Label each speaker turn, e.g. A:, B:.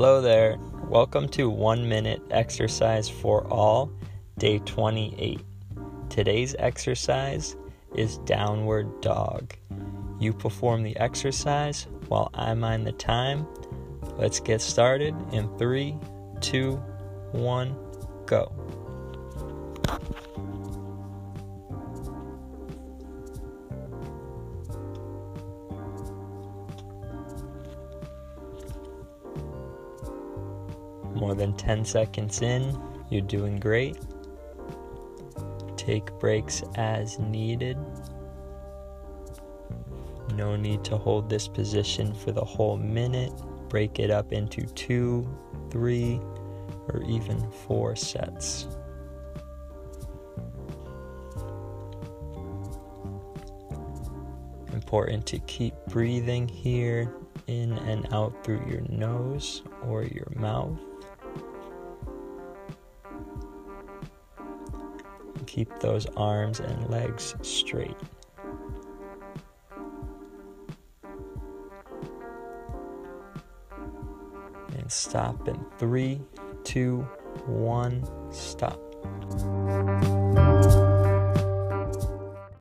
A: Hello there. Welcome to One Minute Exercise for All, Day 28. Today's exercise is Downward Dog. You perform the exercise while I mind the time. Let's get started in three, two, one, go. More than 10 seconds in, you're doing great. Take breaks as needed. No need to hold this position for the whole minute. Break it up into two, three, or even four sets. Important to keep breathing here in and out through your nose or your mouth. Keep those arms and legs straight. And stop in three, two, one, stop.